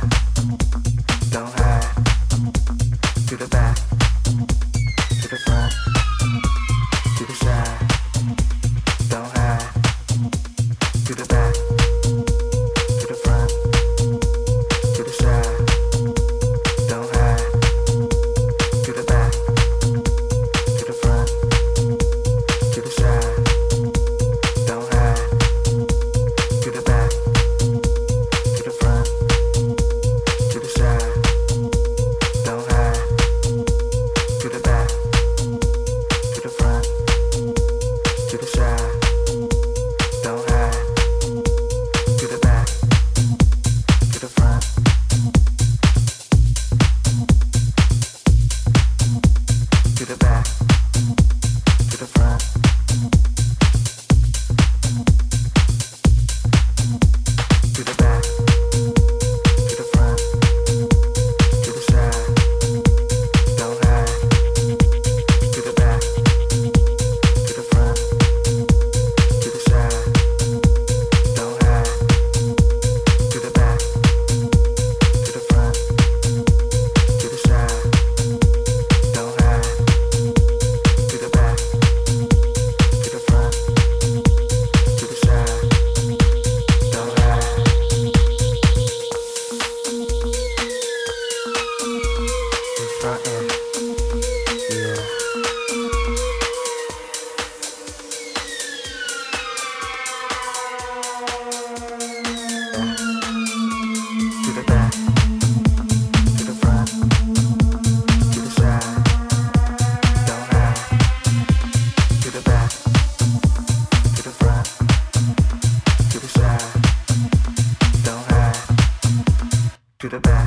Thank you. the back.